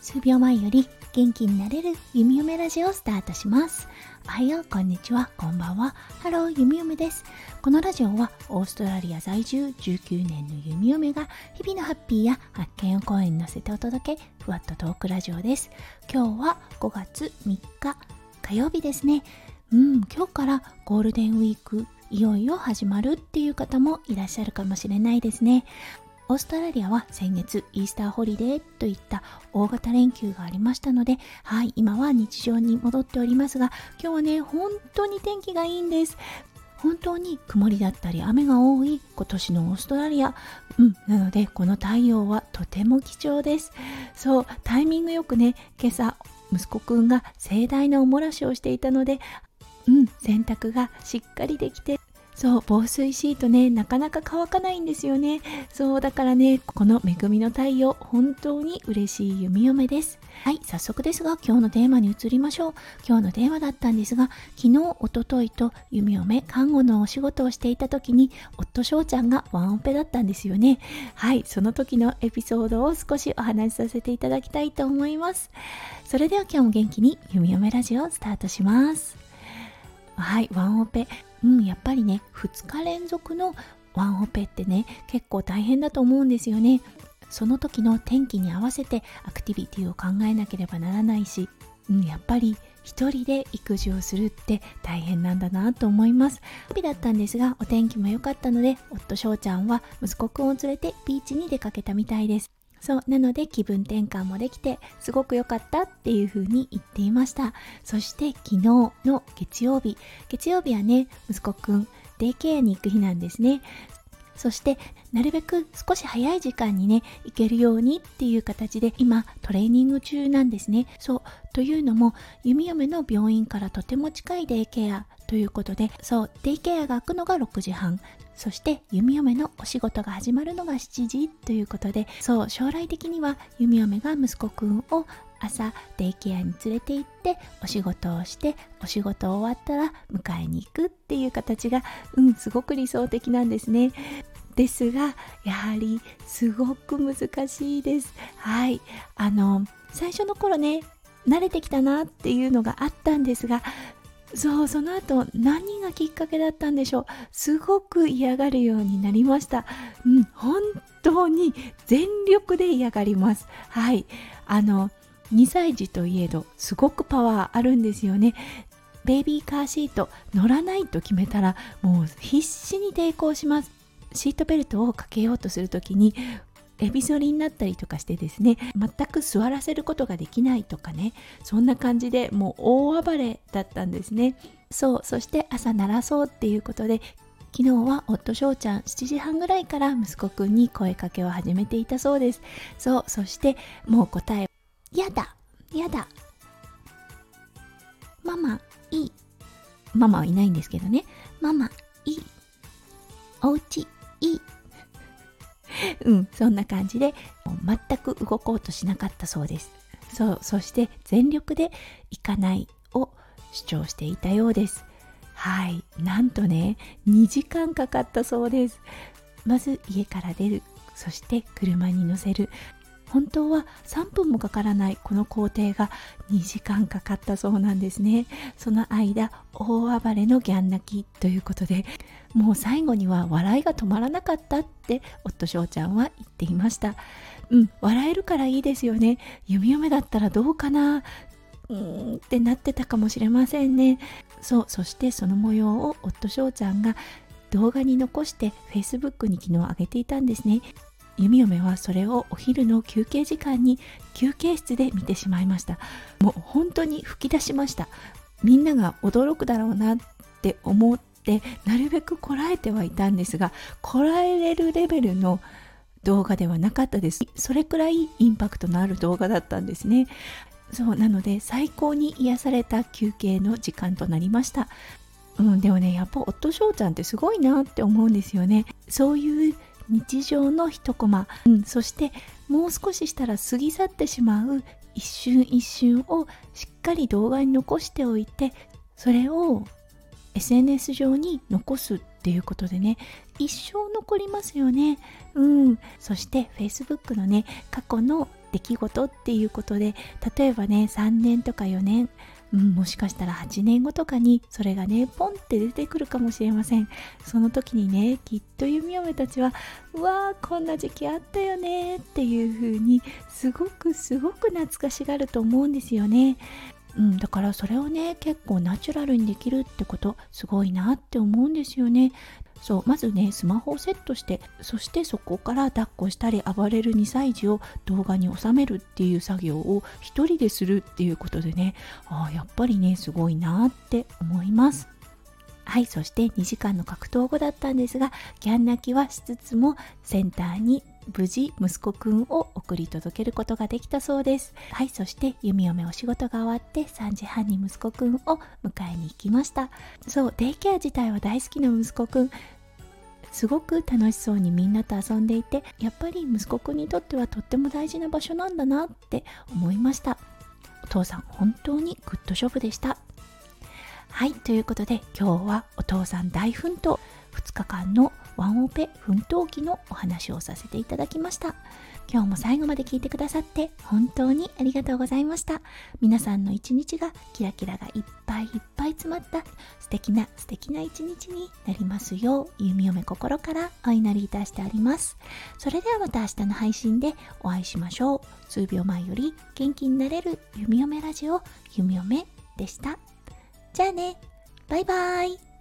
数秒前より元気になれる弓嫁ラジオをスタートします。おはようこんにちは。こんばんは。ハロー弓嫁です。このラジオはオーストラリア在住19年の弓嫁が日々のハッピーや発見を声に乗せてお届けふわっとトークラジオです。今日は5月3日火曜日ですね。うん今日からゴールデンウィークいよいよ始まるっていう方もいらっしゃるかもしれないですねオーストラリアは先月イースターホリデーといった大型連休がありましたので、はい、今は日常に戻っておりますが、今日はね、本当に天気がいいんです。本当に曇りだったり雨が多い今年のオーストラリア。うん、なのでこの太陽はとても貴重です。そう、タイミングよくね、今朝息子くんが盛大なおもらしをしていたので、うん、洗濯がしっかりできてそう防水シートねなかなか乾かないんですよね。そうだからねこの恵みの太陽本当に嬉しい弓嫁です。はい早速ですが今日のテーマに移りましょう。今日のテーマだったんですが昨日おとといと弓嫁看護のお仕事をしていた時に夫翔ちゃんがワンオペだったんですよね。はいその時のエピソードを少しお話しさせていただきたいと思います。それでは今日も元気に弓嫁ラジオスタートします。はいワンオペ。うんやっぱりね2日連続のワンオペってね結構大変だと思うんですよね。その時の天気に合わせてアクティビティを考えなければならないし、うん、やっぱり一人で育児をするって大変なんだなと思います。日だったんですがお天気も良かったので夫翔ちゃんは息子くんを連れてビーチに出かけたみたいです。そうなので気分転換もできてすごく良かったっていう風に言っていました。そして昨日の月曜日。月曜日はね息子くんデイケアに行く日なんですね。そしてなるべく少し早い時間にね行けるようにっていう形で今トレーニング中なんですね。そうというのも弓嫁の病院からとても近いデイケアということでそうデイケアが開くのが6時半。そして弓嫁のお仕事が始まるのが7時ということでそう将来的には弓嫁が息子くんを朝デイケアに連れて行ってお仕事をしてお仕事終わったら迎えに行くっていう形がうんすごく理想的なんですね。ですがやはりすごく難しいです。はい。あの最初の頃ね慣れてきたなっていうのがあったんですがそうその後何がきっかけだったんでしょう。すごく嫌がるようになりました。うん本当に全力で嫌がります。はい。あの2歳児といえどすごくパワーあるんですよね。ベイビーカーシート乗らないと決めたらもう必死に抵抗します。シートベルトをかけようとする時にエビ反りになったりとかしてですね全く座らせることができないとかねそんな感じでもう大暴れだったんですね。そうそして朝鳴らそうっていうことで昨日は夫翔ちゃん7時半ぐらいから息子くんに声かけを始めていたそうです。そうそしてもう答えやだやだ。ママいい。ママはいないんですけどね。ママいい。おうちうん、そんな感じで全く動こうとしなかったそうです。そう、そして全力で行かないを主張していたようです。はい、なんとね、2時間かかったそうです。まず家から出る、そして車に乗せる。本当は3分もかからないこの工程が2時間かかったそうなんですね。その間、大暴れのギャン泣きということで、もう最後には笑いが止まらなかったって夫翔ちゃんは言っていました。うん笑えるからいいですよね。弓嫁だったらどうかな。うーんってなってたかもしれませんね。そうそしてその模様を夫翔ちゃんが動画に残して Facebook に昨日上げていたんですね。弓嫁はそれをお昼の休憩時間に休憩室で見てしまいました。もう本当に吹き出しました。みんなが驚くだろうなって思っでなるべくこらえてはいたんですがこらえれるレベルの動画ではなかったです。それくらいインパクトのある動画だったんですね。そうなので最高に癒された休憩の時間となりました。うん、でもねやっぱ夫翔ちゃんってすごいなって思うんですよね。そういう日常の一コマ、うん、そしてもう少ししたら過ぎ去ってしまう一瞬一瞬をしっかり動画に残しておいてそれを SNS 上に残すっていうことでね一生残りますよね。うんそして Facebook のね過去の出来事っていうことで例えばね3年とか4年うん、もしかしたら8年後とかにそれがねポンって出てくるかもしれません。その時にねきっと弓嫁たちはうわーこんな時期あったよねっていう風にすごくすごく懐かしがると思うんですよね。うん、だからそれをね結構ナチュラルにできるってことすごいなって思うんですよね。そうまずねスマホをセットしてそしてそこから抱っこしたり暴れる2歳児を動画に収めるっていう作業を一人でするっていうことでねああやっぱりねすごいなって思います。はいそして2時間の格闘後だったんですがギャン泣きはしつつもセンターに無事息子くんを送り届けることができたそうです。はいそして弓嫁お仕事が終わって3時半に息子くんを迎えに行きました。そうデイケア自体は大好きな息子くん。すごく楽しそうにみんなと遊んでいてやっぱり息子くんにとってはとっても大事な場所なんだなって思いました。お父さん本当に good job でした。はいということで今日はお父さん大奮闘。2日間のワンオペ奮闘記のお話をさせていただきました。今日も最後まで聞いてくださって本当にありがとうございました。皆さんの一日がキラキラがいっぱいいっぱい詰まった素敵な素敵な一日になりますよう弓嫁心からお祈りいたしてあります。それではまた明日の配信でお会いしましょう。数秒前より元気になれる弓嫁ラジオ弓嫁でした。じゃあね。バイバイ。